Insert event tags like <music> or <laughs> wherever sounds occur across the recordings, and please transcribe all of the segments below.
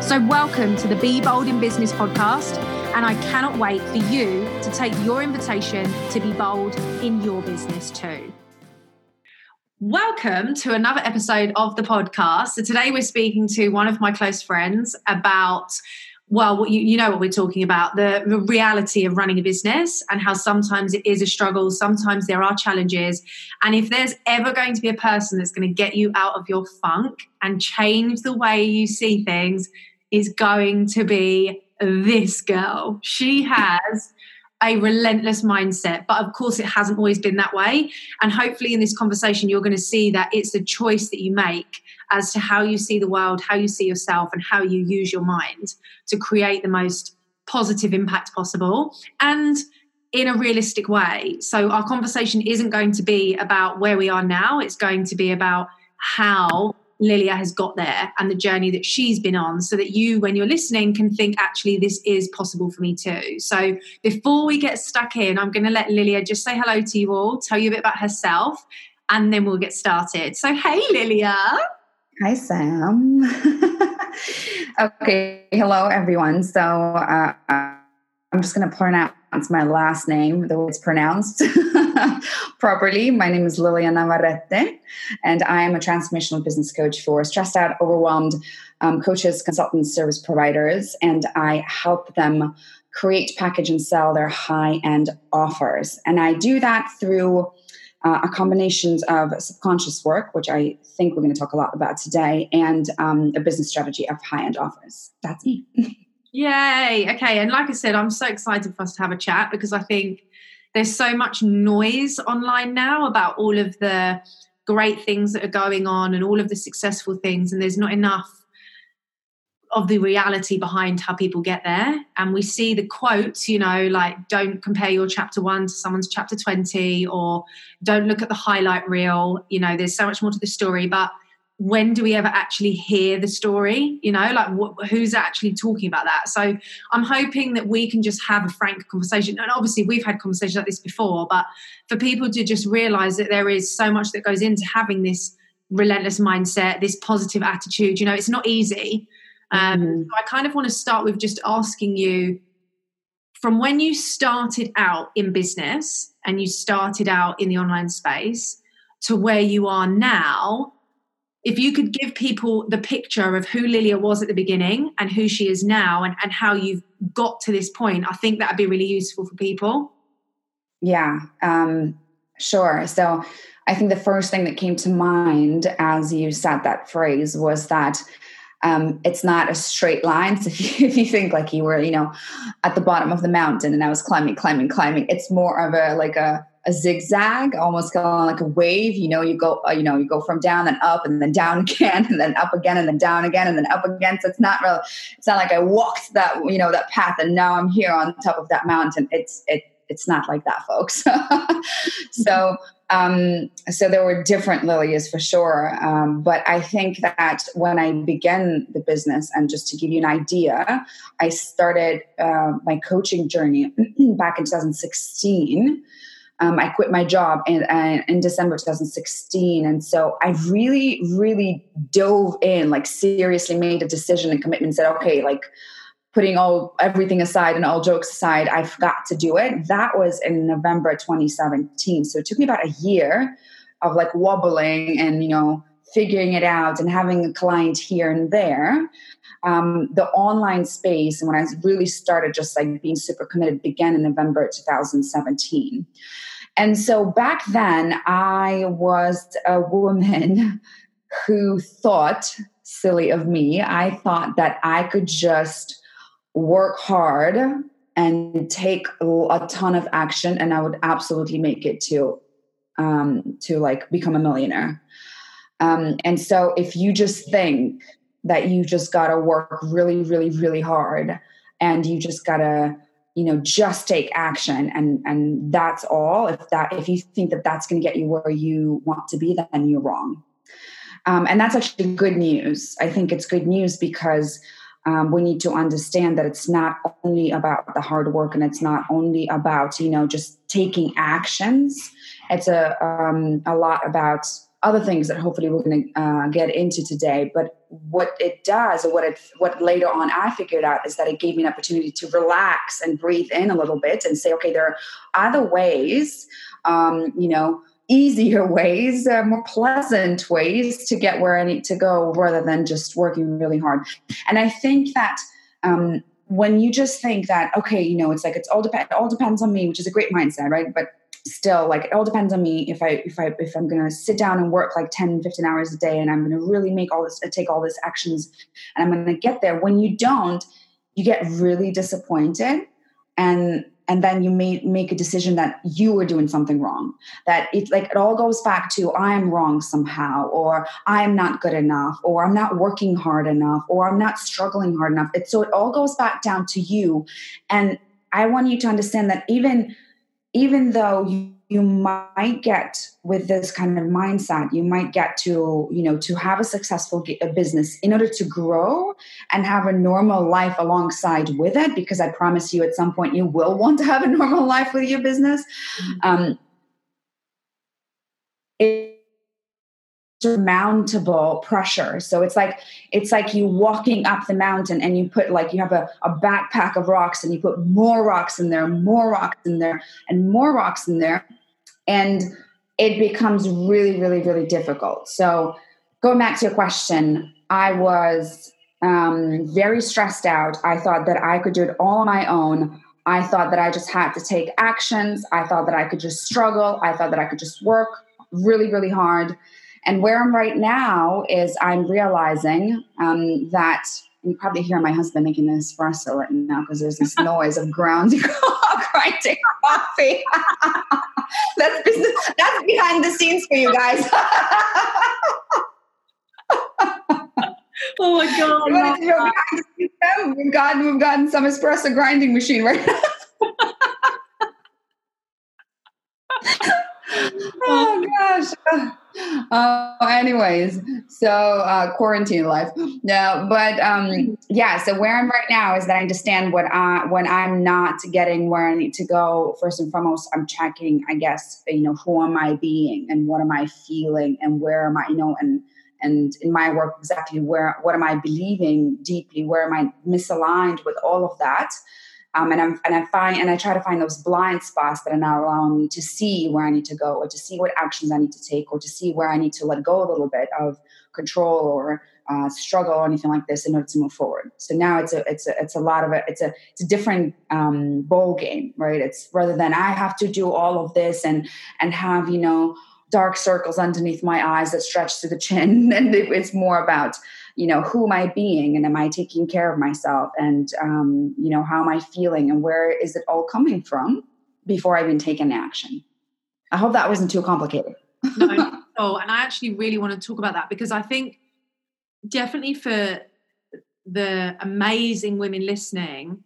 So, welcome to the Be Bold in Business podcast. And I cannot wait for you to take your invitation to be bold in your business too. Welcome to another episode of the podcast. So, today we're speaking to one of my close friends about well, you, you know what we're talking about the, the reality of running a business and how sometimes it is a struggle, sometimes there are challenges. And if there's ever going to be a person that's going to get you out of your funk and change the way you see things, is going to be this girl. She has a relentless mindset, but of course, it hasn't always been that way. And hopefully, in this conversation, you're going to see that it's the choice that you make as to how you see the world, how you see yourself, and how you use your mind to create the most positive impact possible and in a realistic way. So, our conversation isn't going to be about where we are now, it's going to be about how Lilia has got there and the journey that she's been on so that you, when you're listening, can think, actually, this is possible for me too. So before we get stuck in, I'm going to let Lilia just say hello to you all, tell you a bit about herself, and then we'll get started. So, hey, Lilia. Hi, Sam. <laughs> okay, hello, everyone. So, uh, I'm just going to pronounce my last name the way it's pronounced <laughs> properly. My name is Lilia Navarrete, and I am a transformational business coach for stressed out, overwhelmed um, coaches, consultants, service providers, and I help them create, package, and sell their high end offers. And I do that through uh, a combination of subconscious work, which I think we're going to talk a lot about today, and um, a business strategy of high end offers. That's me. <laughs> Yay. Okay. And like I said, I'm so excited for us to have a chat because I think there's so much noise online now about all of the great things that are going on and all of the successful things, and there's not enough of the reality behind how people get there. And we see the quotes, you know, like don't compare your chapter one to someone's chapter 20, or don't look at the highlight reel. You know, there's so much more to the story. But when do we ever actually hear the story? You know like wh- who's actually talking about that? So i'm hoping that we can just have a frank conversation. And obviously we've had conversations like this before but for people to just realize that there is so much that goes into having this relentless mindset this positive attitude you know it's not easy. Um, mm-hmm. so i kind of want to start with just asking you from when you started out in business and you started out in the online space to where you are now if you could give people the picture of who Lilia was at the beginning and who she is now and, and how you've got to this point, I think that would be really useful for people. Yeah, um, sure. So I think the first thing that came to mind as you said that phrase was that um, it's not a straight line. So <laughs> if you, if you, think like you were, you know, at the bottom of the mountain and I was climbing, climbing, climbing, it's more of a like a a zigzag, almost like a wave. You know, you go, uh, you know, you go from down and up, and then down <laughs> again, and then up again, and then down again, and then up again. So it's not real. It's not like I walked that, you know, that path, and now I'm here on top of that mountain. It's it. It's not like that, folks. <laughs> so, um, so there were different Lilias for sure. Um, but I think that when I began the business, and just to give you an idea, I started uh, my coaching journey <clears throat> back in 2016 um, I quit my job in, uh, in December 2016. And so I really, really dove in, like seriously made a decision and commitment, said, okay, like putting all everything aside and all jokes aside, I've got to do it. That was in November 2017. So it took me about a year of like wobbling and, you know, figuring it out and having a client here and there. Um, the online space, and when I really started just like being super committed, began in November 2017. And so back then, I was a woman <laughs> who thought, silly of me, I thought that I could just work hard and take a ton of action and I would absolutely make it to um, to like become a millionaire. Um, and so if you just think that you just got to work really, really, really hard and you just got to, you know, just take action and, and that's all. If that, if you think that that's going to get you where you want to be, then you're wrong. Um, and that's actually good news. I think it's good news because um, we need to understand that it's not only about the hard work and it's not only about you know just taking actions it's a um, a lot about other things that hopefully we're going to uh, get into today. But what it does, or what it what later on I figured out, is that it gave me an opportunity to relax and breathe in a little bit and say, okay, there are other ways, um, you know, easier <laughs> ways, uh, more pleasant ways to get where I need to go, rather than just working really hard. And I think that. Um, when you just think that okay you know it's like it's all depend all depends on me which is a great mindset right but still like it all depends on me. If i if i if i'm going to sit down and work like 10 15 hours a day and i'm going to really make all this uh, take all these actions and i'm going to get there when you don't you get really disappointed and and then you may make a decision that you were doing something wrong that it like it all goes back to i'm wrong somehow or i'm not good enough or i'm not working hard enough or i'm not struggling hard enough. It, so it all goes back down to you. And i want you to understand that even even though you, you might get with this kind of mindset you might get to you know to have a successful business in order to grow and have a normal life alongside with it because i promise you at some point you will want to have a <laughs> normal life with your business mm-hmm. um, it, surmountable pressure. So it's like it's like you walking up the mountain and you put like you have a, a backpack of rocks and you put more rocks in there more rocks in there and more rocks in there. And it becomes really really really difficult. So going back to your question i was um, very stressed out. I thought that i could do it all on my own. I thought that i just had to take actions. I thought that i could just struggle. I thought that i could just work really really hard and where I'm right now is I'm realizing um, that you probably hear my husband making an espresso right now because there's this <laughs> noise of grounding <laughs> grinding coffee. <laughs> that's business, that's behind the scenes for you guys. oh my god! We've gotten we've gotten some espresso grinding machine right now. oh gosh. Uh, anyways, so uh, quarantine life. No, but um, yeah. So where I'm right now is that I understand what I when I'm not getting where I need to go. First and foremost, I'm checking. I guess you know who am I being and what am I feeling and where am I? You know and and in my work exactly where what am I believing deeply? Where am I misaligned with all of that? Um, and I'm and I find and I try to find those blind spots that are not allowing me to see where I need to go, or to see what actions I need to take, or to see where I need to let go a little bit of control or uh, struggle or anything like this in order to move forward. So now it's a it's a it's a lot of it. It's a it's a different um, bowl game, right? It's rather than I have to do all of this and and have you know dark circles underneath my eyes that stretch to the chin, <laughs> and it's more about you know who am i being and am i taking care of myself and um, you know how am i feeling and where is it all coming from before i even take an action? I hope that wasn't too complicated. No, <laughs> oh and i actually really want to talk about that because i think definitely for the amazing women listening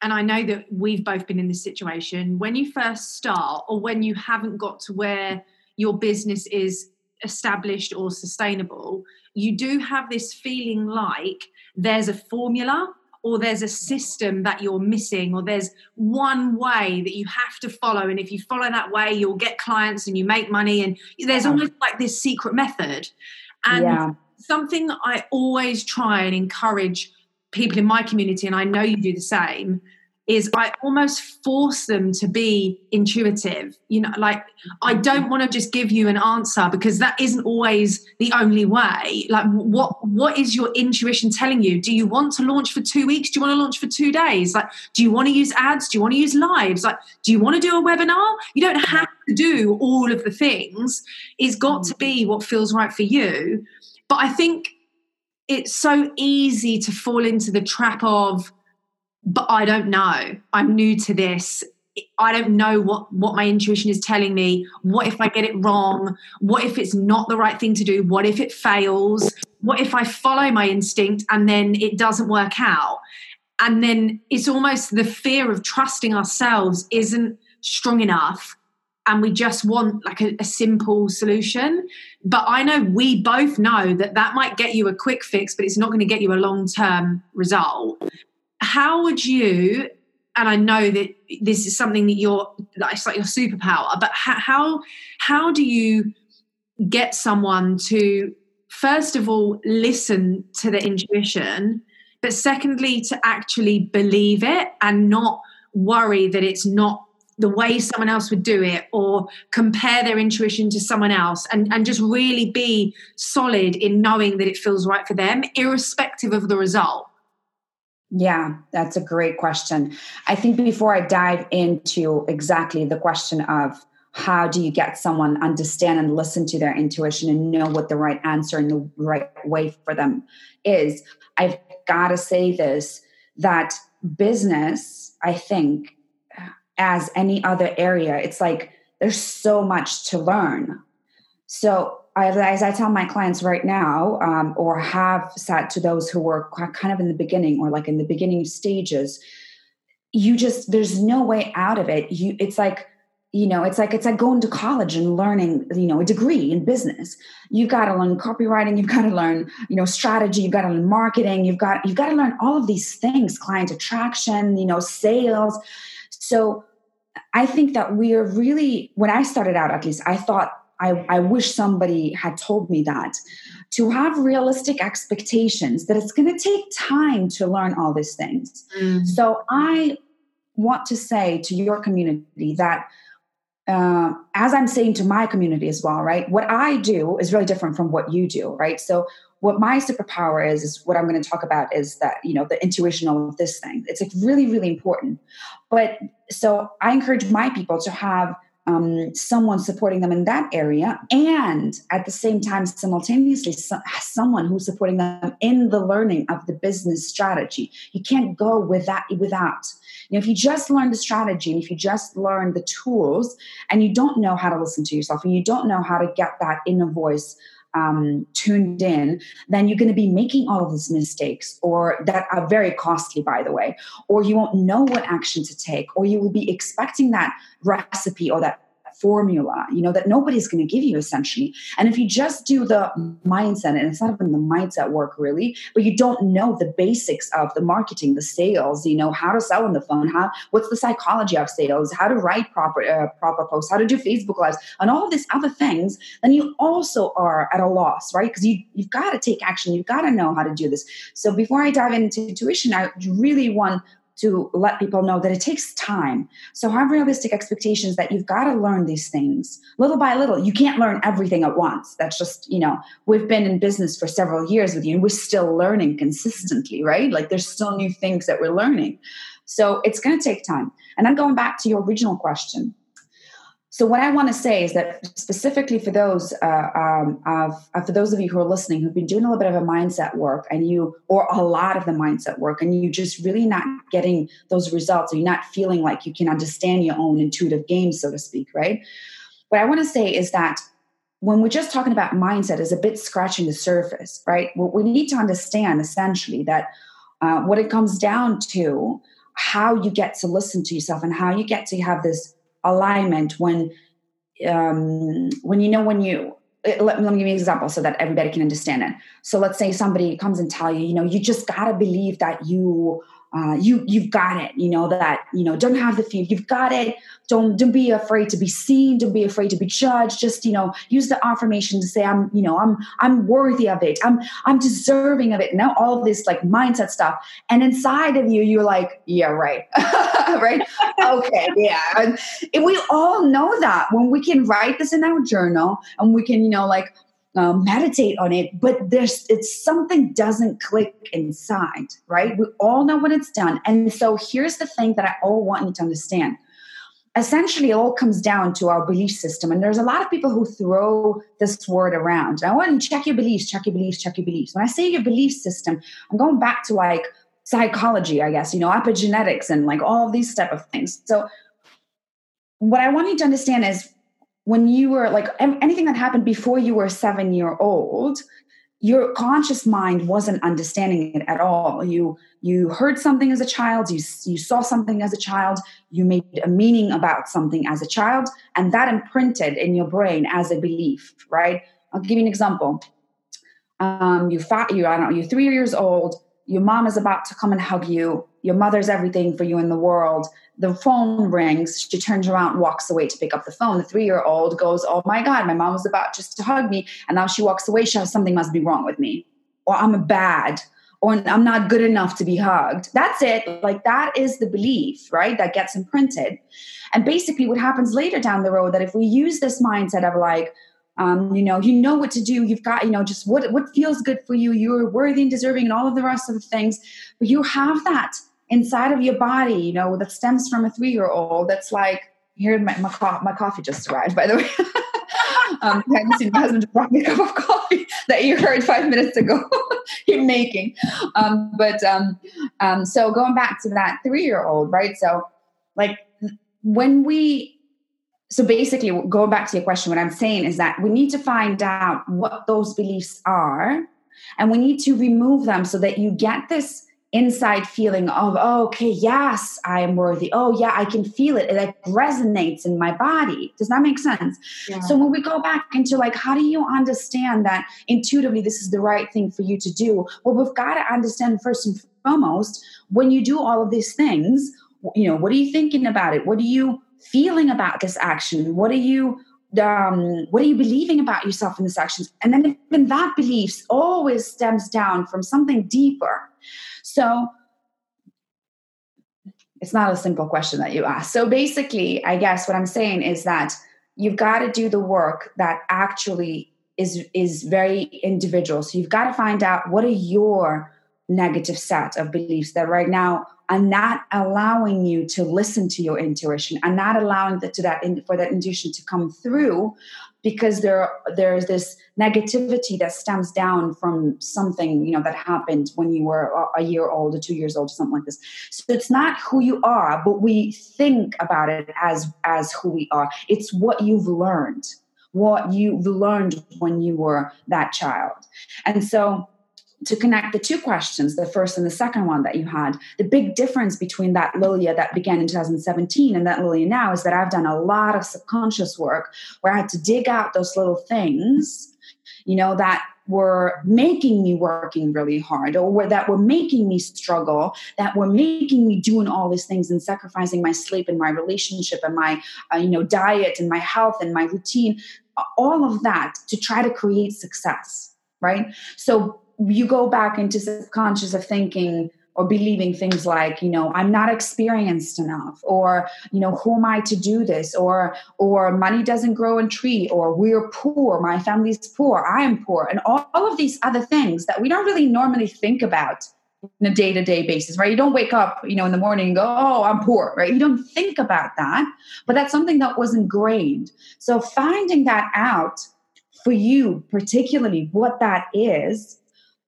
and I know that we've both been in this situation when you first start or when you haven't got to where your business is established or sustainable, you do have this feeling like there's a formula or there's a system that you're missing or there's one way that you have to follow. And if you follow that way you'll get clients and you make money. And there's almost like this secret method. And yeah. something i always try and encourage people in my community and i know you do the same is I almost force them to be intuitive. You know, like I don't want to just give you an answer because that isn't always the only way. Like what what is your intuition telling you? Do you want to launch for 2 weeks? Do you want to launch for 2 days? Like do you want to use ads? Do you want to use lives? Like do you want to do a webinar? You don't have to do all of the things. It's got to be what feels right for you. But I think it's so easy to fall into the trap of but I don't know. I'm new to this. I don't know what what my intuition is telling me. What if I get it wrong? What if it's not the right thing to do? What if it fails? What if I follow my instinct and then it doesn't work out? And then it's almost the fear of trusting ourselves isn't strong enough and we just want like a, a, simple solution but i know we both know that that might get you a quick fix but it's not going to get you a long term result how would you and I know that this is something that you're it's like your superpower, but how how do you get someone to first of all listen to the intuition, but secondly to actually believe it and not worry that it's not the way someone else would do it or compare their intuition to someone else and, and just really be solid in knowing that it feels right for them, irrespective of the result. Yeah, that's a great question. I think before I dive into exactly the question of how do you get someone understand and listen to their intuition and know what the right answer and the right way for them is, I've got to say this that business, I think, as any other area, it's like there's so much to learn. So as I tell my clients right now, um, or have said to those who were kind of in the beginning or like in the beginning stages, you just there's no way out of it. You, it's like you know, it's like it's like going to college and learning, you know, a degree in business. You've got to learn copywriting, you've got to learn, you know, strategy, you've got to learn marketing, you've got you've got to learn all of these things, client attraction, you know, sales. So I think that we are really when I started out at least, I thought I, I wish somebody had told me that to have realistic expectations that it's going to take time to learn all these things. Mm. So I want to say to your community that uh, as I'm saying to my community as well, right? What I do is really different from what you do, right? So what my superpower is is what I'm going to talk about is that you know the intuition of this thing. It's like really really important. But so I encourage my people to have um, someone supporting them in that area and at the same time simultaneously so, someone who's supporting them in the learning of the business strategy. You can't go with that without. You know if you just learn the strategy and if you just learn the tools and you don't know how to listen to yourself and you don't know how to get that inner voice um, tuned in, then you're going to be making all of these mistakes, or that are very costly, by the way, or you won't know what action to take, or you will be expecting that recipe or that formula, you know, that nobody's going to give you essentially. And if you just do the mindset, and it's not even the mindset work really, but you don't know the basics of the marketing, the sales, you know, how to sell on the phone, how what's the psychology of sales, how to write proper uh, proper posts, how to do Facebook lives, and all of these other things, then you also are at a loss, right? Because you you've got to take action, you've got to know how to do this. So before I dive into intuition, I really want to let people know that it takes time. So have realistic expectations that you've got to learn these things little by little. You can't learn everything at once. That's just, you know, we've been in business for several years with you and we're still learning consistently, right? Like there's still new things that we're learning. So it's going to take time. And then going back to your original question, so what I want to say is that specifically for those uh, um, of, uh, for those of you who are listening who've been doing a little bit of a mindset work and you or a lot of the mindset work and you just really not getting those results or you're not feeling like you can understand your own intuitive game so to speak right? What I want to say is that when we're just talking about mindset is a bit scratching the surface right? What we need to understand essentially that uh, what it comes down to how you get to listen to yourself and how you get to have this alignment when um, when you know when you let, let, me give you an example so that everybody can understand it. So let's say somebody comes and tell you, you know, you just gotta believe that you uh, you you've got it you know that you know don't have the fear. You've got it. Don't don't be afraid to be seen. Don't be afraid to be judged. Just you know use the affirmation to say i'm you know i'm i'm worthy of it. I'm i'm deserving of it. Now all of this like mindset stuff. And inside of you you're like yeah right. <laughs> Right? Okay yeah. And, and we all know that when we can write this in our journal and we can you know like um, meditate on it but there's it's something doesn't click inside right? We all know when it's done. And so here's the thing that i all want you to understand. Essentially it all comes down to our belief system. And there's a lot of people who throw this word around. I want to check your beliefs check your beliefs check your beliefs. When i say your belief system i'm going back to like psychology i guess you know epigenetics and like all these type of things. So what i want you to understand is when you were like anything that happened before you were seven year old your conscious mind wasn't understanding it at all. You you heard something as a child you you saw something as a child you made a meaning about something as a child and that imprinted in your brain as a belief right? I'll give you an example. Um you fat you i don't know you're three years old your mom is about to come and hug you your mother's everything for you in the world. The phone rings. She turns around walks away to pick up the phone. The three year old goes oh my god my mom was about just to hug me. And now she walks away. She has something must be wrong with me. Or i'm bad or i'm not good enough to be hugged. That's it. Like that is the belief right that gets imprinted. And basically what happens later down the road that if we use this mindset of like um, you know you know what to do. You've got you know just what what feels good for you. You're worthy and deserving and all of the rest of the things. But you have that inside of your body, you know, that stems from a three year old that's like, here, my, my, co- my, coffee just arrived, by the way. <laughs> um, I haven't seen my husband just brought me a cup of coffee that you heard five minutes ago <laughs> him making. Um, but um, um, so going back to that three year old, right? So, like, when we so basically going back to your question what i'm saying is that we need to find out what those beliefs are and we need to remove them so that you get this inside feeling of oh, okay yes i am worthy. Oh yeah i can feel it. It like resonates in my body. Does that make sense? Yeah. so when we go back into like how do you understand that intuitively this is the right thing for you to do? Well we've got to understand first and foremost when you do all of these things you know what are you thinking about it? What are you feeling about this action? What are you um, what are you believing about yourself in this action? And then even that beliefs always stems down from something deeper so it's not a simple question that you ask. So basically, I guess what I'm saying is that you've got to do the work that actually is is very individual. So you've got to find out what are your negative set of beliefs that right now are not allowing you to listen to your intuition and not allowing the, to that in, for that intuition to come through because there there's this negativity that stems down from something you know that happened when you were a year old or two years old or something like this. So it's not who you are but we think about it as as who we are. It's what you've learned what you've learned when you were that child. And so to connect the two questions, the first and the second one that you had, the big difference between that Lilia that began in 2017 and that Lilia now is that I've done a lot of subconscious work where I had to dig out those little things, you know, that were making me working really hard or that were making me struggle, that were making me doing all these things and sacrificing my sleep and my relationship and my, uh, you know, diet and my health and my routine, all of that to try to create success, right? So you go back into subconscious of thinking or believing things like you know i'm not experienced enough or you know who am i to do this? Or or money doesn't grow on tree or we're poor my family's poor i am poor and all, all of these other things that we don't really normally think about in a day-to-day basis right? You don't wake up you know in the morning and go oh i'm poor right? You don't think about that but that's something that was ingrained so finding that out for you particularly what that is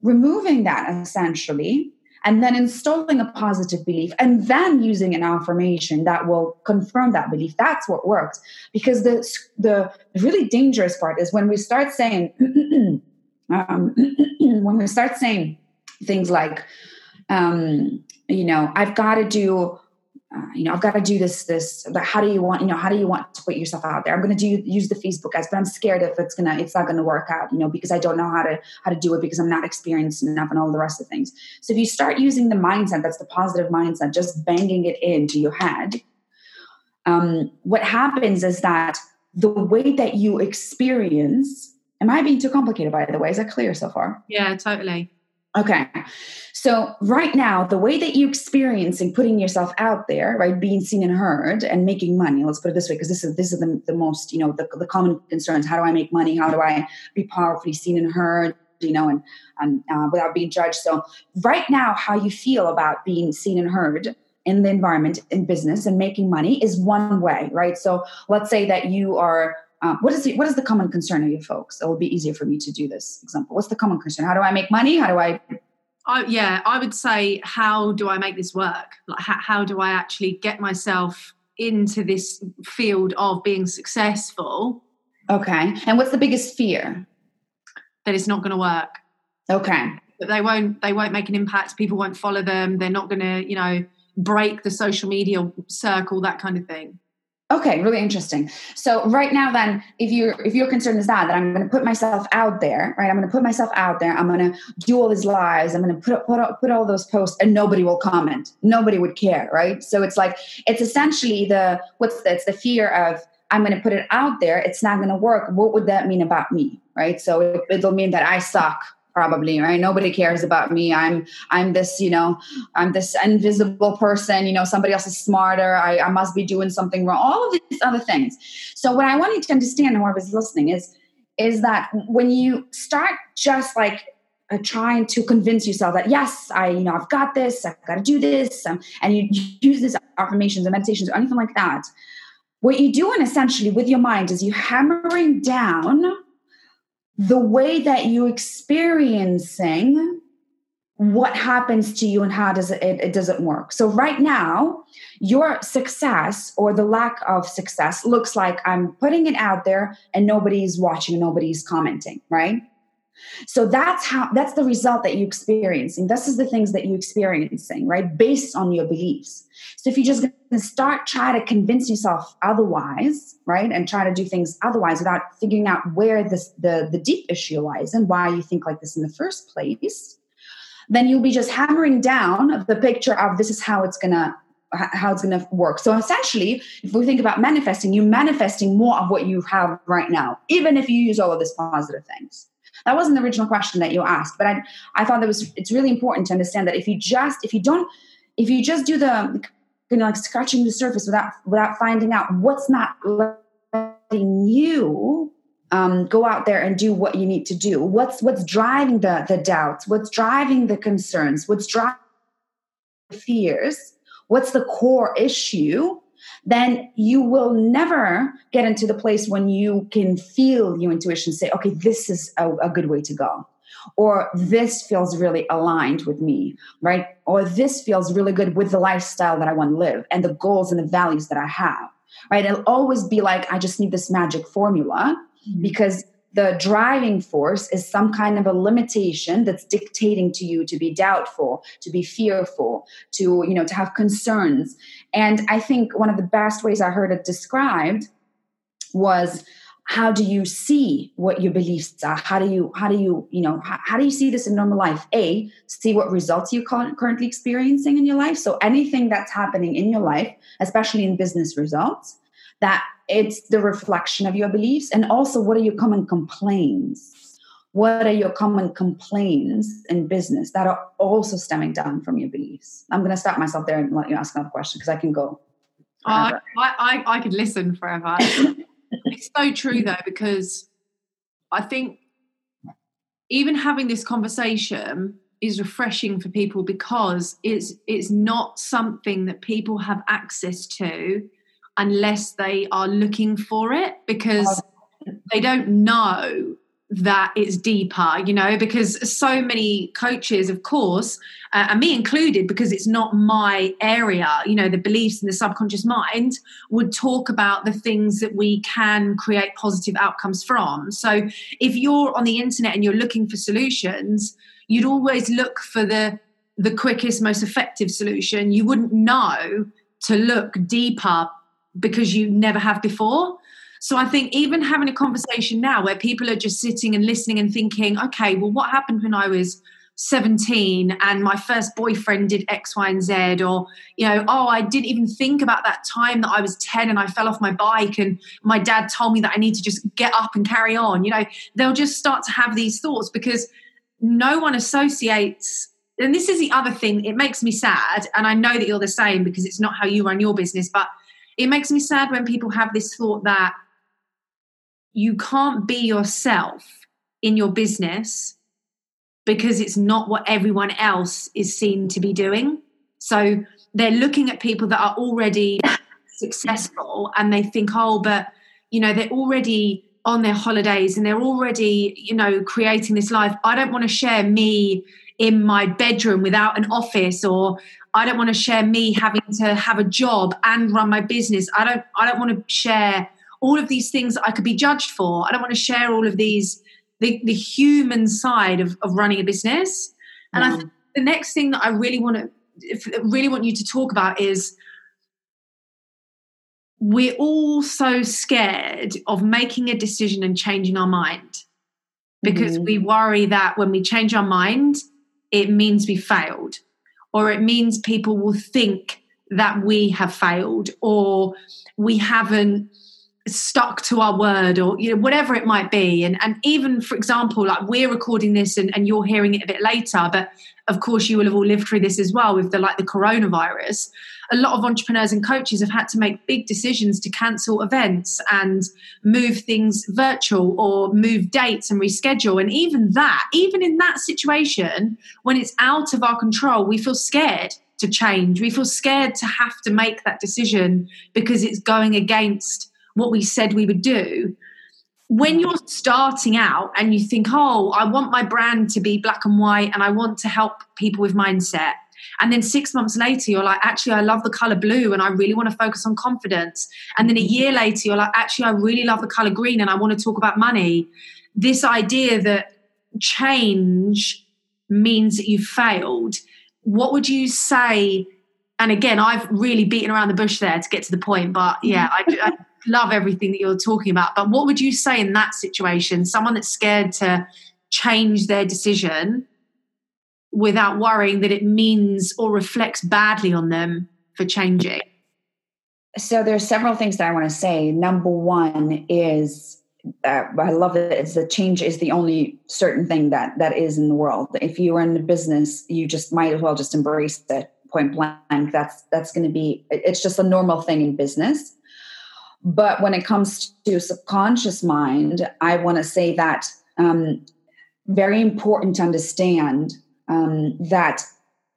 removing that essentially and then installing a positive belief and then using an affirmation that will confirm that belief. That's what works because the the really dangerous part is when we start saying <clears throat> um, <clears throat> when we start saying things like um, you know i've got to do uh, you know, I've got to do this, this, but how do you want, you know, how do you want to put yourself out there? I'm going to do use the Facebook ads, but I'm scared if it's gonna, it's not going to work out, you know, because I don't know how to how to do it because I'm not experienced enough and all the rest of things. So if you start using the mindset, that's the positive mindset, just banging it into your head. Um, what happens is that the way that you experience. Am I being too complicated? By the way, is that clear so far? Yeah, totally. Okay. So right now, the way that you experience experiencing putting yourself out there, right, being seen and heard and making money, let's put it this way, because this is this is the, the most, you know, the, the common concerns. How do I make money? How do I be powerfully seen and heard? You know, and and uh, without being judged. So right now, how you feel about being seen and heard in the environment in business and making money is one way, right? So let's say that you are um, what is the, what is the common concern of you folks? It will be easier for me to do this example. What's the common concern? How do I make money? How do I? I yeah, I would say, how do I make this work? Like, how, how do I actually get myself into this field of being successful? Okay, and what's the biggest fear? That it's not going to work. Okay, that they won't they won't make an impact. People won't follow them. They're not going to you know break the social media circle, that kind of thing. Okay, really interesting. So right now, then, if you're if your concern is that that I'm going to put myself out there, right? I'm going to put myself out there. I'm going to do all these lives. I'm going to put put put all those posts, and nobody will comment. Nobody would care, right? So it's like it's essentially the what's the, it's the fear of I'm going to put it out there. It's not going to work. What would that mean about me, right? So it, it'll mean that I suck probably right? Nobody cares about me. I'm i'm this you know i'm this invisible person you know somebody else is smarter. I, I must be doing something wrong. All of these other things. So what i wanted to understand and I was listening is is that when you start just like uh, trying to convince yourself that yes i you know i've got this i've got to do this um, and you use these affirmations and meditations or anything like that what you're doing essentially with your mind is you're hammering down the way that you experiencing what happens to you and how does it, it, it doesn't work. So right now your success or the lack of success looks like i'm putting it out there and nobody's watching nobody's commenting right? So that's how that's the result that you're experiencing. This is the things that you're experiencing right? Based on your beliefs so if you're just going to start try to convince yourself otherwise right and try to do things otherwise without figuring out where this the the deep issue lies and why you think like this in the first place then you'll be just hammering down the picture of this is how it's gonna how it's going to work. So essentially, if we think about manifesting, you're manifesting more of what you have right now, even if you use all of these positive things. That wasn't the original question that you asked, but I I thought that was it's really important to understand that if you just if you don't if you just do the you know like scratching the surface without without finding out what's not letting you um, go out there and do what you need to do. What's what's driving the the doubts? What's driving the concerns? What's driving the fears? What's the core issue? then you will never get into the place when you can feel your intuition say, okay, this is a, a good way to go. Or this feels really aligned with me, right? Or this feels really good with the lifestyle that I want to live and the goals and the values that I have, right? It'll always be like, I just need this magic formula mm-hmm. because the driving force is some kind of a limitation that's dictating to you to be doubtful to be fearful to you know to have concerns and i think one of the best ways i heard it described was how do you see what your beliefs are? How do you how do you you know how, how do you see this in normal life? A see what results you're currently experiencing in your life. So anything that's happening in your life especially in business results that it's the reflection of your beliefs. And also what are your common complaints? What are your common complaints in business that are also stemming down from your beliefs? I'm going to stop myself there and let you ask another question because i can go oh, I, I, I could listen forever <laughs> it's so true though because i think even having this conversation is refreshing for people because it's it's not something that people have access to unless they are looking for it because oh. they don't know that it's deeper, you know, because so many coaches, of course, uh, and me included, because it's not my area, you know, the beliefs in the subconscious mind would talk about the things that we can create positive outcomes from. So if you're on the internet and you're looking for solutions, you'd always look for the the quickest, most effective solution. You wouldn't know to look deeper because you never have before. So I think even having a conversation now where people are just sitting and listening and thinking, okay, well, what happened when I was 17 and my first boyfriend did X, Y, and Z, or, you know, oh, I didn't even think about that time that I was 10 and I fell off my bike and my dad told me that I need to just get up and carry on. You know, they'll just start to have these thoughts because no one associates. And this is the other thing, it makes me sad. And I know that you're the same because it's not how you run your business, but it makes me sad when people have this thought that you can't be yourself in your business because it's not what everyone else is seen to be doing. So they're looking at people that are already <laughs> successful and they think, oh, but you know, they're already on their holidays and they're already, you know, creating this life. I don't want to share me in my bedroom without an office or I don't want to share me having to have a job and run my business. I don't I don't want to share all of these things that I could be judged for. I don't want to share all of these the, the human side of, of running a business. And mm. I think the next thing that I really want to really want you to talk about is we're all so scared of making a decision and changing our mind because mm. we worry that when we change our mind, it means we failed, or it means people will think that we have failed, or we haven't stuck to our word or you know whatever it might be. And and even for example like we're recording this and, and you're hearing it a bit later but of course you will have all lived through this as well with the like the coronavirus. A lot of entrepreneurs and coaches have had to make big decisions to cancel events and move things virtual or move dates and reschedule. And even that even in that situation when it's out of our control we feel scared to change. We feel scared to have to make that decision because it's going against what we said we would do when mm. you're starting out and you think oh i want my brand to be black and white and i want to help people with mindset and then six months later you're like actually i love the color blue and i really want to focus on confidence and then a mm-hmm. year later you're like actually i really love the color green and i want to talk about money. This idea that change means that you've failed. What would you say? And again i've really beaten around the bush there to get to the point but yeah I, <laughs> I love everything that you're talking about. But what would you say in that situation? Someone that's scared to change their decision without worrying that it means or reflects badly on them for changing? So there's several things that I want to say. Number one is uh, I love it. It's the change is the only certain thing that that is in the world. If you are in the business, you just might as well just embrace it point blank. That's that's going to be. It's just a normal thing in business. But when it comes to subconscious mind, I want to say that um, very important to understand um, that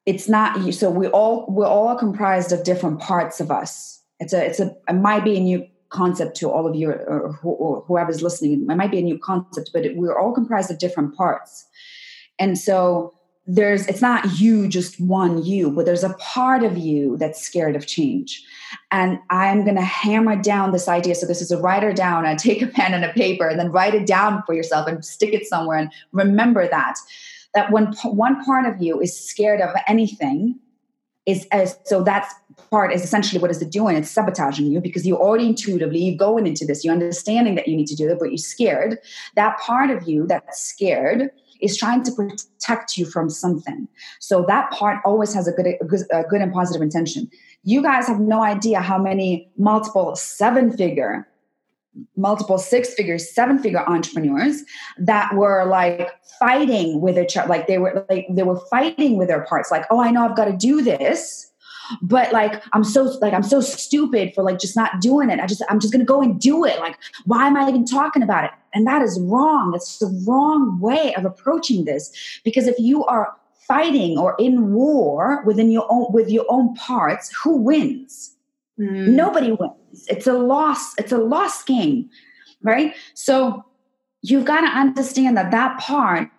it's not so we all we're all comprised of different parts of us. It's a it's a it might be a new concept to all of you or, or whoever's listening. It might be a new concept, but it, we're all comprised of different parts, and so there's it's not you just one you but there's a part of you that's scared of change. And i'm going to hammer down this idea. So this is a writer down and take a pen and a paper and then write it down for yourself and stick it somewhere and remember that that when one part of you is scared of anything is as so that's part is essentially what is it doing? It's sabotaging you because you already intuitively you're going into this you're understanding that you need to do it but you're scared. That part of you that's scared is trying to protect you from something. So that part always has a good, a good, a good and positive intention. You guys have no idea how many multiple seven figure, multiple six figure, seven figure entrepreneurs that were like fighting with each other. Like they were like they were fighting with their parts. Like, oh, I know I've got to do this but like i'm so like i'm so stupid for like just not doing it. I just i'm just gonna go and do it. Like why am i even talking about it? And that is wrong. That's the wrong way of approaching this. Because if you are fighting or in war within your own with your own parts who wins? Mm. nobody wins. It's a loss it's a lost game right? So you've got to understand that that part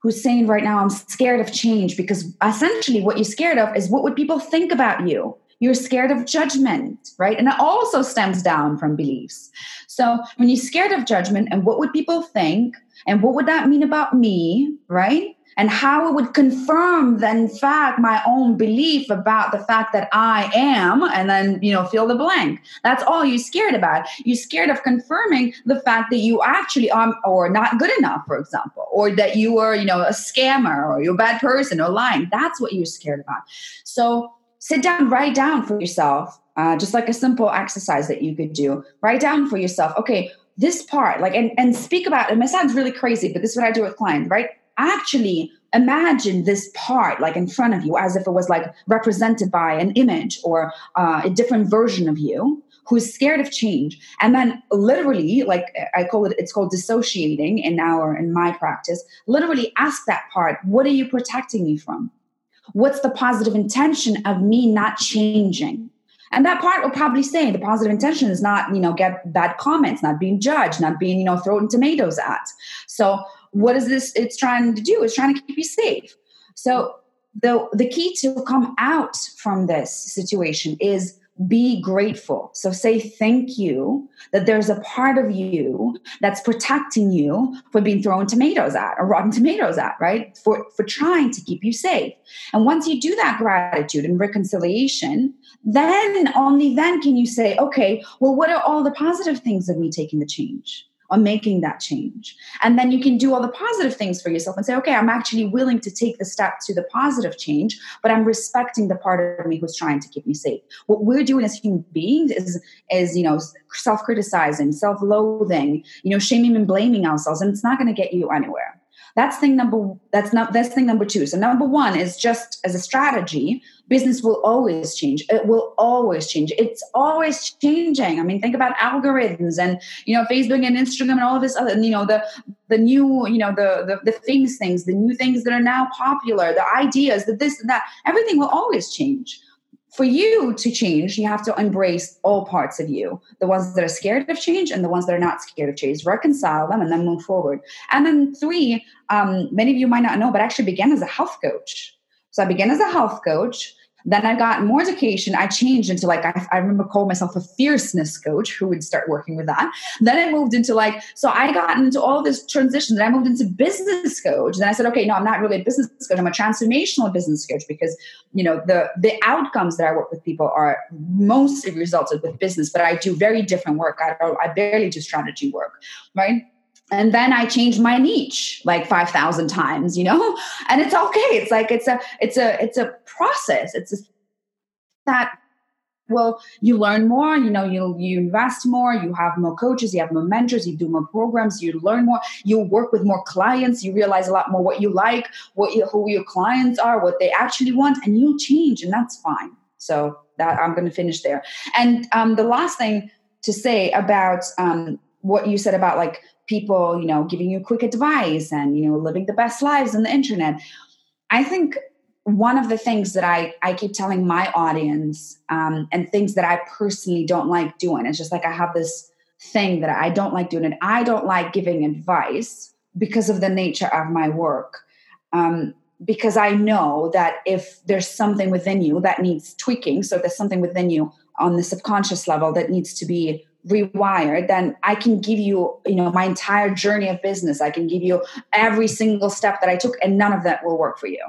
who's saying right now, I'm scared of change because essentially what you're scared of is what would people think about you? You're scared of judgment, right? And it also stems down from beliefs. So when you're scared of judgment and what would people think and what would that mean about me, right? And how it would confirm then in fact my own belief about the fact that i am and then you know fill the blank. That's all you're scared about. You're scared of confirming the fact that you actually are or not good enough for example or that you are you know a scammer or you're a bad person or lying. That's what you're scared about. So sit down write down for yourself uh, just like a simple exercise that you could do. Write down for yourself okay this part like and, and speak about it. and it sounds really crazy but this is what i do with clients right actually imagine this part like in front of you as if it was like represented by an image or uh, a different version of you who's scared of change. And then literally like i call it it's called dissociating in our in my practice. Literally ask that part what are you protecting me from? What's the positive intention of me not changing and that part will probably say the positive intention is not you know get bad comments not being judged not being you know thrown tomatoes at. So what is this it's trying to do? It's trying to keep you safe. So the the key to come out from this situation is be grateful. So say thank you that there's a part of you that's protecting you for being thrown tomatoes at or rotten tomatoes at, right? For for trying to keep you safe. And once you do that gratitude and reconciliation, then only then can you say, okay, well, what are all the positive things of me taking the change? On making that change. And then you can do all the positive things for yourself and say, okay, I'm actually willing to take the step to the positive change, but I'm respecting the part of me who's trying to keep me safe. What we're doing as human beings is, is you know, self-criticizing, self-loathing, you know, shaming and blaming ourselves, and it's not going to get you anywhere. That's thing number that's not that's thing number two. So number one is just as a strategy, business will always change. It will always change. It's always changing. I mean, think about algorithms and you know Facebook and Instagram and all of this other, you know, the the new, you know, the the, the things things, the new things that are now popular, the ideas, the this and that, everything will always change for you to change, you have to embrace all parts of you the ones that are scared of change and the ones that are not scared of change, reconcile them, and then move forward. And then, three, um, many of you might not know, but I actually began as a health coach. So I began as a health coach. Then I got more education. I changed into like, I, I, remember calling myself a fierceness coach who would start working with that. Then I moved into like, so I got into all this transition. Then I moved into business coach. Then I said, okay, no, I'm not really a business coach. I'm a transformational business coach because, you know, the, the outcomes that I work with people are mostly resulted with business, but I do very different work. I, I barely do strategy work, right? And then i changed my niche like 5000 times you know? <laughs> And it's okay. It's like it's a it's a it's a process. It's a, that well you learn more you know you you invest more you have more coaches you have more mentors you do more programs you learn more you work with more clients you realize a lot more what you like what you, who your clients are what they actually want and you change and that's fine. So that i'm going to finish there. And um, the last thing to say about um, what you said about like people, you know, giving you quick advice and, you know, living the best lives on the internet. I think one of the things that I, I keep telling my audience um, and things that I personally don't like doing, it's just like I have this thing that I don't like doing, and I don't like giving advice because of the nature of my work. Um, because I know that if there's something within you that needs tweaking, so there's something within you on the subconscious level that needs to be rewired then i can give you you know my entire journey of business. I can give you every single step that i took and none of that will work for you.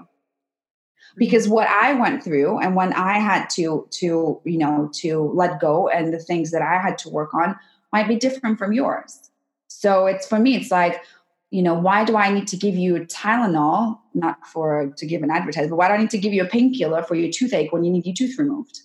Because what i went through and when i had to to you know to let go and the things that i had to work on might be different from yours. So it's for me it's like you know why do i need to give you tylenol not for to give an advertisement but why do i need to give you a painkiller for your toothache when you need your tooth removed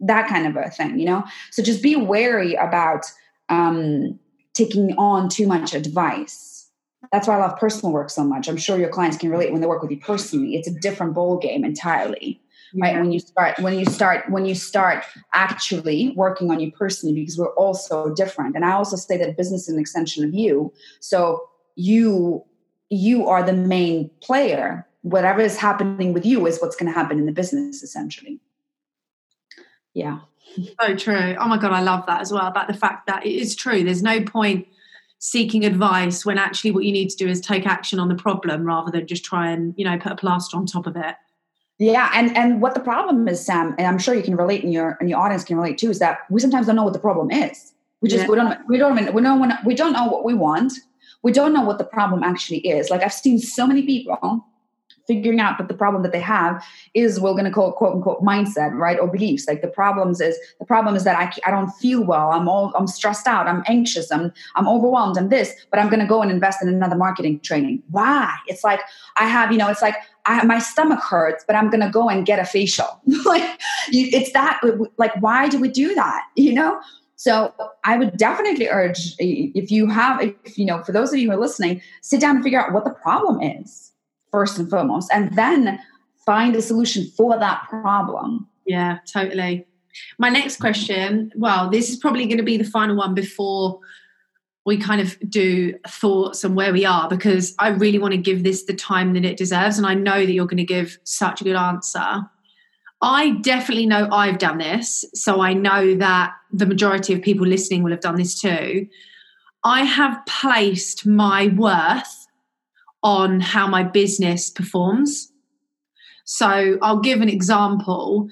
that kind of a thing, you know? So just be wary about um, taking on too much advice. That's why I love personal work so much. I'm sure your clients can relate when they work with you personally. It's a different bowl game entirely. Yeah. Right. When you start, when you start, when you start actually working on you personally, because we're all so different. And I also say that business is an extension of you. So you you are the main player. Whatever is happening with you is what's going to happen in the business, essentially yeah. So true. Oh my god i love that as well about the fact that it is true. There's no point seeking advice when actually what you need to do is take action on the problem rather than just try and you know put a plaster on top of it. Yeah and and what the problem is sam and i'm sure you can relate and your and your audience can relate too is that we sometimes don't know what the problem is. We just yeah. we don't we don't even we don't we don't know what we want. We don't know what the problem actually is. Like i've seen so many people figuring out that the problem that they have is we're going to call it quote unquote mindset right or beliefs. Like the problems is the problem is that I, I don't feel well. I'm all i'm stressed out. I'm anxious. I'm i'm overwhelmed. I'm this but i'm going to go and invest in another marketing training. Why? It's like i have you know it's like I, my stomach hurts but i'm going to go and get a facial. <laughs> Like it's that like why do we do that you know? So I would definitely urge if you have, if you know, for those of you who are listening, sit down and figure out what the problem is first and foremost, and then find a solution for that problem. Yeah, totally. My next question, well, this is probably going to be the final one before we kind of do thoughts and where we are because I really want to give this the time that it deserves. And I know that you're going to give such a good answer. I definitely know I've done this. So I know that the majority of people listening will have done this too. I have placed my worth on how my business performs. So I'll give an example.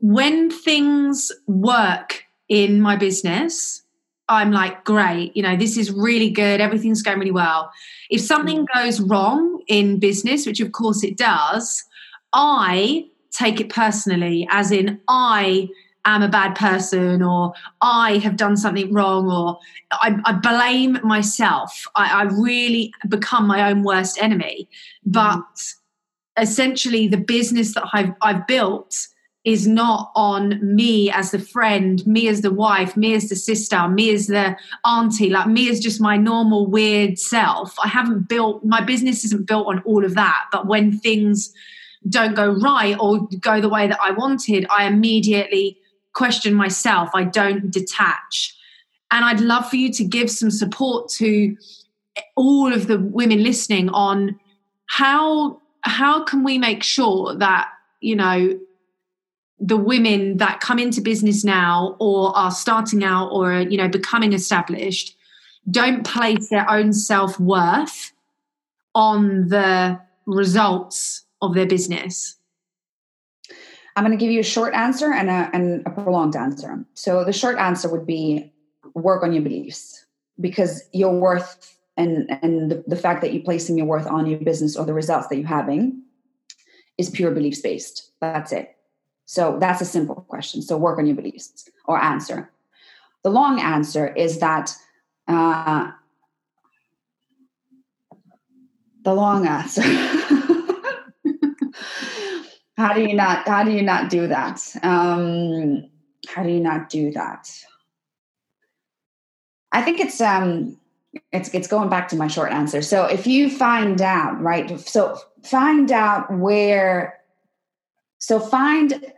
When things work in my business, I'm like, great, you know, this is really good. Everything's going really well. If something mm. goes wrong in business, which of course it does, I take it personally, as in, I am a bad person or I have done something wrong or I, I blame myself. I, I, really become my own worst enemy. But essentially, the business that I've, I've built is not on me as the friend, me as the wife, me as the sister, me as the auntie, like me as just my normal weird self. I haven't built, my business isn't built on all of that. But when things don't go right or go the way that I wanted, I immediately question myself. I don't detach. And I'd love for you to give some support to all of the women listening on how how can we make sure that you know the women that come into business now or are starting out or you know becoming established don't place their own self-worth on the results of their business I'm going to give you a short answer and a, and a prolonged answer. So the short answer would be work on your beliefs because your worth and and the, the fact that you're placing your worth on your business or the results that you're having is pure beliefs based. That's it. So that's a simple question. So work on your beliefs or answer. The long answer is that uh, the long answer. <laughs> how do you not how do you not do that? Um how do you not do that? I think it's um it's it's going back to my short answer. So if you find out right so find out where so find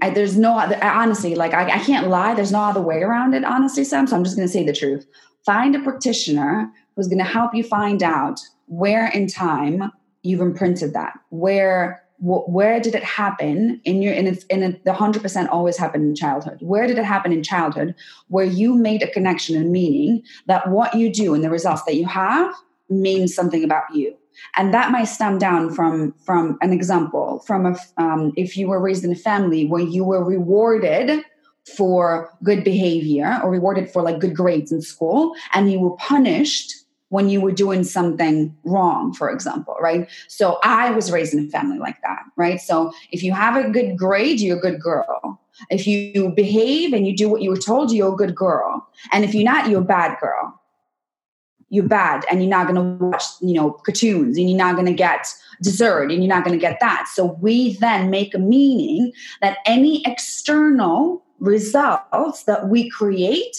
I, there's no other honestly like I, I can't lie there's no other way around it honestly sam so i'm just going to say the truth. Find a practitioner who's going to help you find out where in time you've imprinted that where where did it happen in your in in a, the 100% always happened in childhood. Where did it happen in childhood where you made a connection and meaning that what you do and the results that you have means something about you? And that might stem down from from an example from a um, if you were raised in a family where you were rewarded for good behavior or rewarded for like good grades in school and you were punished when you were doing something wrong, for example, right? So I was raised in a family like that, right? So if you have a good grade, you're a good girl. If you behave and you do what you were told, you're a good girl. And if you're not, you're a bad girl. You're bad and you're not going to watch, you know, cartoons and you're not going to get dessert and you're not going to get that. So we then make a meaning that any external results that we create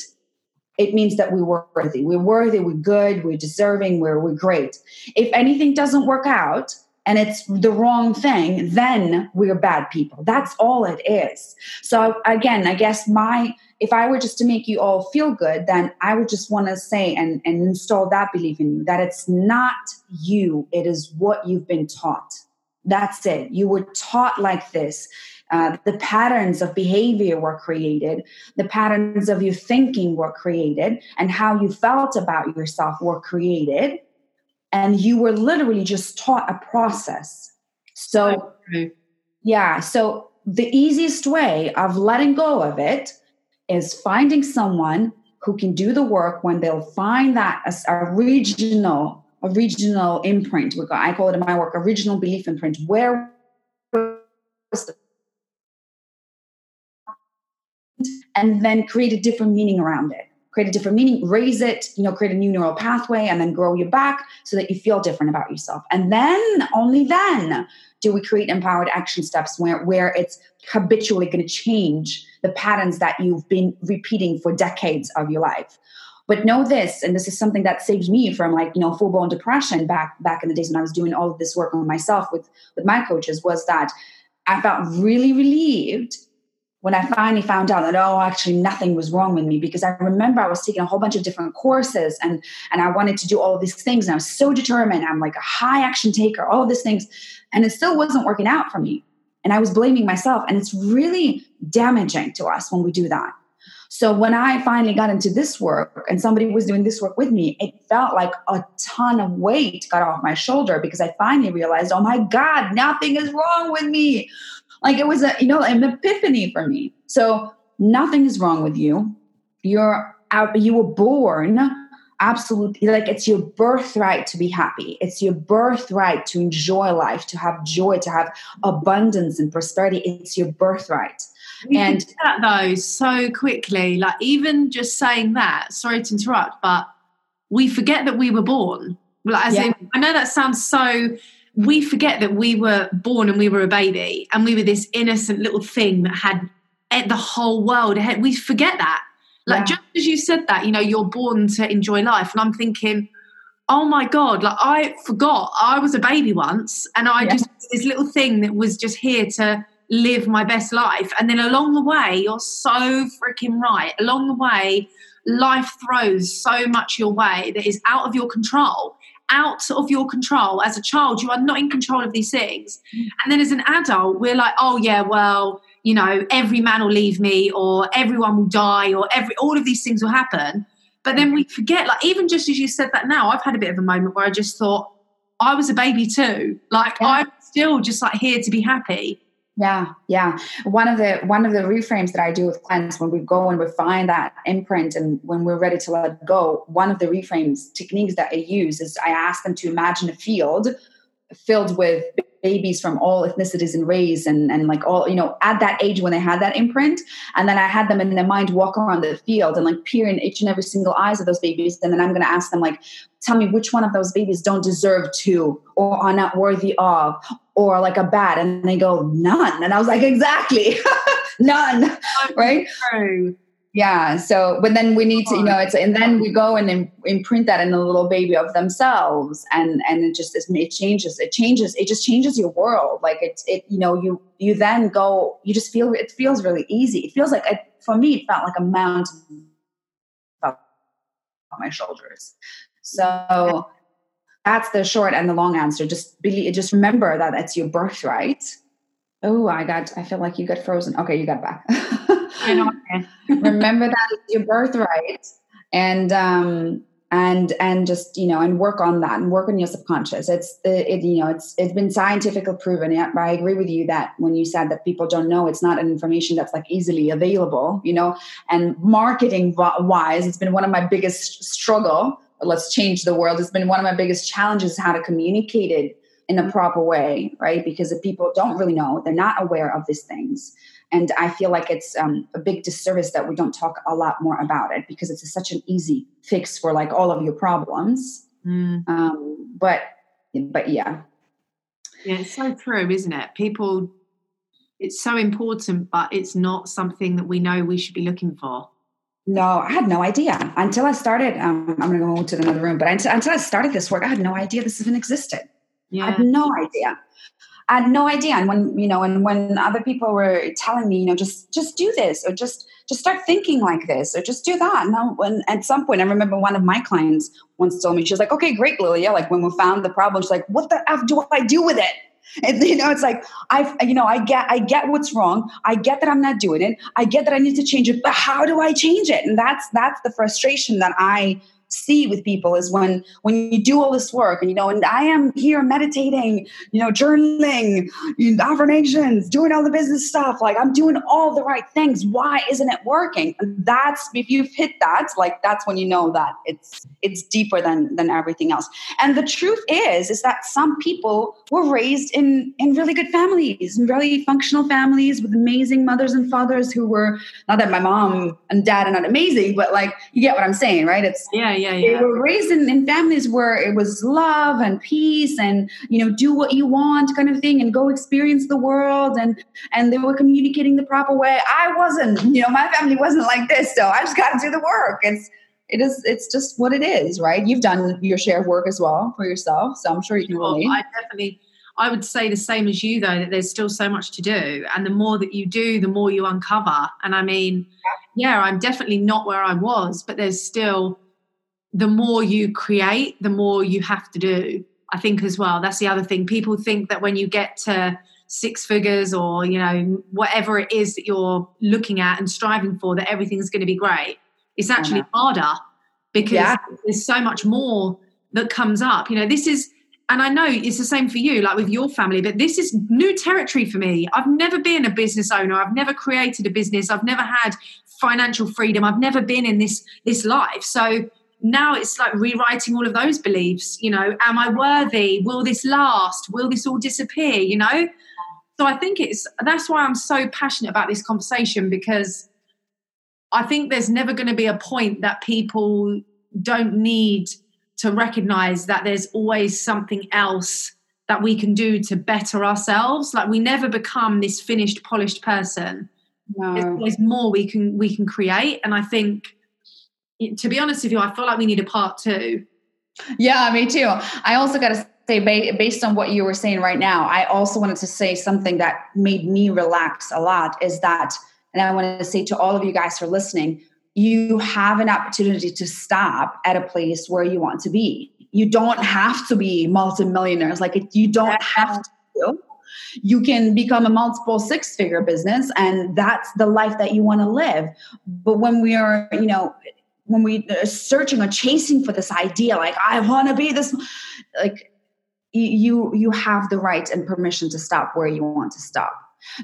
it means that we're worthy. We're worthy, we're good, we're deserving, we're, we're great. If anything doesn't work out and it's the wrong thing, then we're bad people. That's all it is. So, again, I guess my, if I were just to make you all feel good, then I would just want to say and, and install that belief in you that it's not you, it is what you've been taught. That's it. You were taught like this uh, the patterns of behavior were created, the patterns of your thinking were created, and how you felt about yourself were created. And you were literally just taught a process. So, yeah, so the easiest way of letting go of it is finding someone who can do the work when they'll find that a, a regional original imprint. I call it in my work original belief imprint. Where was the and then create a different meaning around it. Create a different meaning raise it you know create a new neural pathway and then grow your back so that you feel different about yourself. And then only then do we create empowered action steps where, where it's habitually going to change the patterns that you've been repeating for decades of your life. But know this and this is something that saved me from like you know full-blown depression back back in the days when i was doing all of this work on myself with with my coaches was that i felt really relieved when I finally found out that oh actually nothing was wrong with me because I remember I was taking a whole bunch of different courses and and I wanted to do all these things and I was so determined. I'm like a high action taker all these things and it still wasn't working out for me. And I was blaming myself and it's really damaging to us when we do that. So when I finally got into this work and somebody was doing this work with me, it felt like a ton of weight got off my shoulder because I finally realized, oh my God, nothing is wrong with me. Like it was a, you know, an epiphany for me. So nothing is wrong with you. You're out, you were born absolutely like it's your birthright to be happy. It's your birthright to enjoy life, to have joy, to have abundance and prosperity. It's your birthright. We and that though so quickly, like even just saying that, sorry to interrupt, but we forget that we were born. Like, as yeah. in, I know that sounds so we forget that we were born and we were a baby and we were this innocent little thing that had the whole world ahead. We forget that. Like yeah. just as you said that, you know, you're born to enjoy life. And I'm thinking, oh my God, like I forgot I was a baby once and I yeah. just this little thing that was just here to live my best life. And then along the way, you're so freaking right. Along the way, life throws so much your way that is out of your control out of your control. As a child, you are not in control of these things. And then as an adult, we're like, oh, yeah, well, you know, every man will leave me, or everyone will die, or every all of these things will happen. But then we forget, like, even just as you said that now, I've had a bit of a moment where I just thought, I was a baby too. Like, yeah. I'm still just like here to be happy. Yeah, yeah. One of the one of the reframes that I do with clients when we go and we find that imprint and when we're ready to let go, one of the reframes techniques that I use is I ask them to imagine a field filled with babies from all ethnicities and race and, and like all you know at that age when they had that imprint. And then i had them in their mind walk around the field and like peer in each and every single eyes of those babies. And then i'm going to ask them like tell me which one of those babies don't deserve to or are not worthy of or like a bad. And they go none. And i was like exactly. <laughs> None. Right yeah so but then we need to you know it's and then we go and imprint that in a little baby of themselves and and it just it changes it changes it just changes your world like it's it you know you you then go you just feel it feels really easy it feels like a, for me it felt like a mountain on my shoulders. So that's the short and the long answer just believe just remember that it's your birthright. Oh i got i feel like you got frozen okay you got back <laughs> <laughs> Remember that it's your birthright, and um, and and just you know and work on that and work on your subconscious. It's it, it you know it's it's been scientifically proven. Yeah, I agree with you that when you said that people don't know, it's not an information that's like easily available. You know, and marketing wise, it's been one of my biggest struggle. Let's change the world. It's been one of my biggest challenges how to communicate it in a proper way, right? Because the people don't really know, they're not aware of these things. And I feel like it's um, a big disservice that we don't talk a lot more about it because it's a, such an easy fix for like all of your problems. Mm. Um, but but yeah, yeah, it's so true, isn't it? People, it's so important, but it's not something that we know we should be looking for. No, I had no idea until I started. Um, I'm going to go to another room, but until, until I started this work, I had no idea this even existed. Yeah. I had no idea. I had no idea. And when, you know, and when other people were telling me, you know, just just do this or just just start thinking like this or just do that. And when at some point I remember one of my clients once told me, she was like, Okay, great, Lilia. Like when we found the problem, she's like, What the F do I do with it? <laughs> And you know, it's like I, you know, I get, I get what's wrong. I get that I'm not doing it. I get that I need to change it. But how do I change it? And that's that's the frustration that I see with people is when when you do all this work and you know and i am here meditating you know journaling affirmations doing all the business stuff like i'm doing all the right things. Why isn't it working? That's if you've hit that like that's when you know that it's it's deeper than than everything else. And the truth is is that some people were raised in in really good families and really functional families with amazing mothers and fathers who were not that my mom and dad are not amazing but like you get what i'm saying right? It's yeah yeah yeah. they were raised in, in families where it was love and peace and you know do what you want kind of thing and go experience the world and and they were communicating the proper way. I wasn't you know my family wasn't like this so i just got to do the work. It's it is it's just what it is right you've done your share of work as well for yourself so i'm sure you can relate i definitely I would say the same as you, though, that there's still so much to do. And the more that you do, the more you uncover. And I mean, yeah, I'm definitely not where I was, but there's still the more you create, the more you have to do. I think as well. That's the other thing. People think that when you get to six figures or, you know, whatever it is that you're looking at and striving for, that everything's going to be great. It's actually uh-huh. harder because yeah. there's so much more that comes up. You know, this is, and I know it's the same for you, like with your family, but this is new territory for me. I've never been a business owner. I've never created a business. I've never had financial freedom. I've never been in this this life. So now it's like rewriting all of those beliefs you know am i worthy will this last will this all disappear you know so i think it's that's why i'm so passionate about this conversation because i think there's never going to be a point that people don't need to recognize that there's always something else that we can do to better ourselves like we never become this finished polished person no. there's, there's more we can we can create and i think to be honest with you, I feel like we need a part two. Yeah, me too. I also got to say, based on what you were saying right now, I also wanted to say something that made me relax a lot is that, and I wanted to say to all of you guys for listening, you have an opportunity to stop at a place where you want to be. You don't have to be multimillionaires. Like you don't have to. You can become a multiple six figure business and that's the life that you want to live. But when we are, you know, when we are searching or chasing for this idea like i want to be this like you you have the right and permission to stop where you want to stop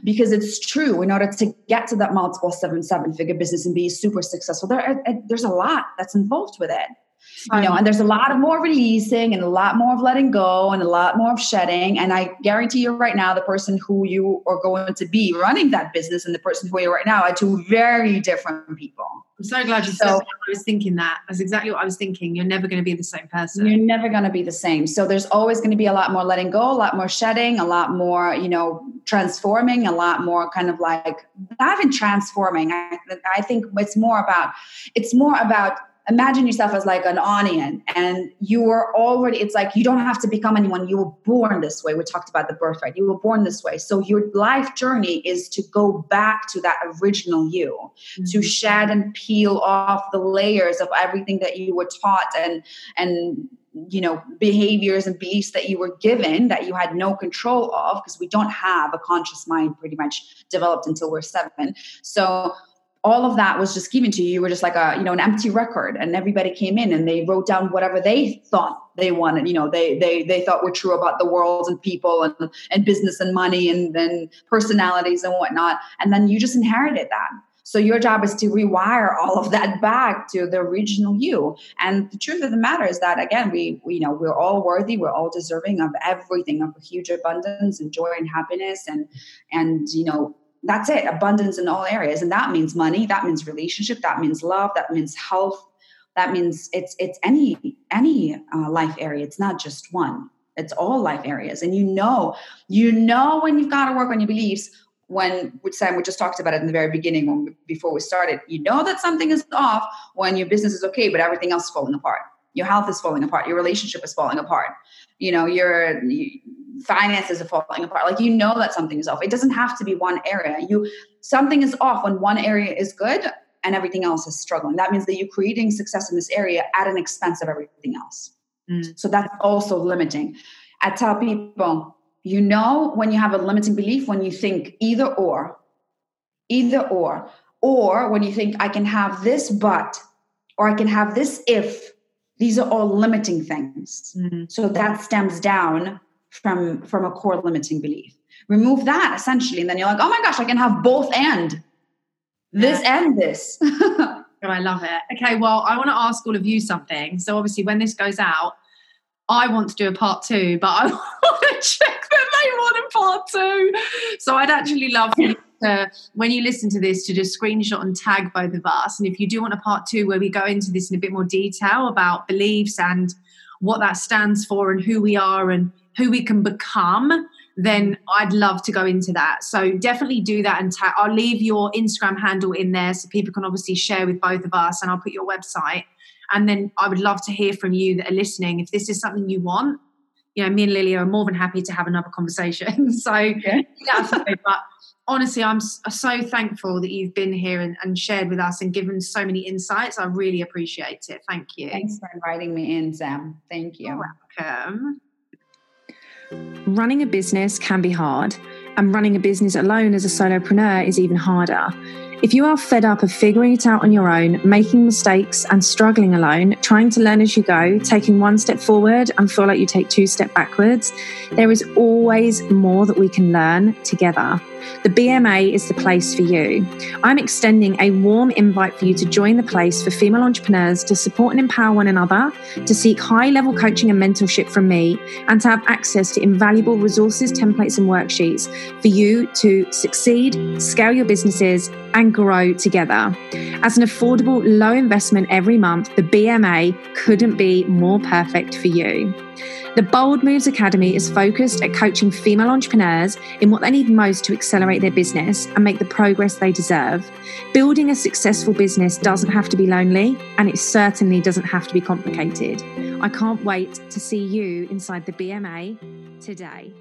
because it's true in order to get to that multiple seven seven figure business and be super successful there uh, there's a lot that's involved with it you know and there's a lot of more releasing and a lot more of letting go and a lot more of shedding. And i guarantee you right now the person who you are going to be running that business and the person who you are right now are two very different people. I'm so glad you so, said that. i was thinking that. That's exactly what i was thinking. You're never going to be the same person. You're never going to be the same. So there's always going to be a lot more letting go a lot more shedding a lot more you know transforming a lot more kind of like not even transforming. I, I think it's more about it's more about imagine yourself as like an onion and you were already it's like you don't have to become anyone. You were born this way. We talked about the birthright. You were born this way. So your life journey is to go back to that original you mm-hmm. to shed and peel off the layers of everything that you were taught and and you know behaviors and beliefs that you were given that you had no control of because we don't have a conscious mind pretty much developed until we're seven. So all of that was just given to you. You were just like a, you know, an empty record and everybody came in and they wrote down whatever they thought they wanted, you know, they, they, they thought were true about the world and people and, and business and money and then personalities and whatnot. And then you just inherited that. So your job is to rewire all of that back to the original you. And the truth of the matter is that again, we, we you know we're all worthy, we're all deserving of everything, of a huge abundance and joy and happiness and and you know that's it abundance in all areas. And that means money that means relationship that means love that means health that means it's it's any any uh, life area. It's not just one. It's all life areas. And you know you know when you've got to work on your beliefs when Sam we just talked about it in the very beginning when before we started. You know that something is off when your business is okay but everything else is falling apart. Your health is falling apart. Your relationship is falling apart. You know your finances are falling apart like you know that something is off it doesn't have to be one area you something is off when one area is good and everything else is struggling that means that you're creating success in this area at an expense of everything else mm. so that's also limiting i tell people you know when you have a limiting belief when you think either or either or or when you think i can have this but or i can have this if these are all limiting things. Mm-hmm. So that stems down from from a core limiting belief. Remove that essentially, and then you're like, oh my gosh, I can have both and this yeah. and this. <laughs> oh, I love it. Okay, well, I want to ask all of you something. So obviously, when this goes out, I want to do a part two, but I <laughs> want to check that they want a part two. So I'd actually love you to, when you listen to this, to just screenshot and tag both of us. And if you do want a part two where we go into this in a bit more detail about beliefs and what that stands for and who we are and who we can become, then I'd love to go into that. So definitely do that and tag. I'll leave your Instagram handle in there so people can obviously share with both of us, and I'll put your website. And then I would love to hear from you that are listening. If this is something you want, you know, me and Lily are more than happy to have another conversation. <laughs> so, yeah. but honestly, I'm so thankful that you've been here and, and, shared with us and given so many insights. I really appreciate it. Thank you. Thanks for inviting me in, Sam. Thank you. You're welcome. Running a business can be hard, and running a business alone as a solopreneur is even harder. If you are fed up of figuring it out on your own, making mistakes and struggling alone, trying to learn as you go, taking one step forward and feel like you take two steps backwards, there is always more that we can learn together. The BMA is the place for you. I'm extending a warm invite for you to join the place for female entrepreneurs to support and empower one another, to seek high level coaching and mentorship from me, and to have access to invaluable resources, templates, and worksheets for you to succeed, scale your businesses, and grow together. As an affordable, low investment every month, the BMA couldn't be more perfect for you. The Bold Moves Academy is focused at coaching female entrepreneurs in what they need most to accelerate their business and make the progress they deserve. Building a successful business doesn't have to be lonely, and it certainly doesn't have to be complicated. I can't wait to see you inside the BMA today.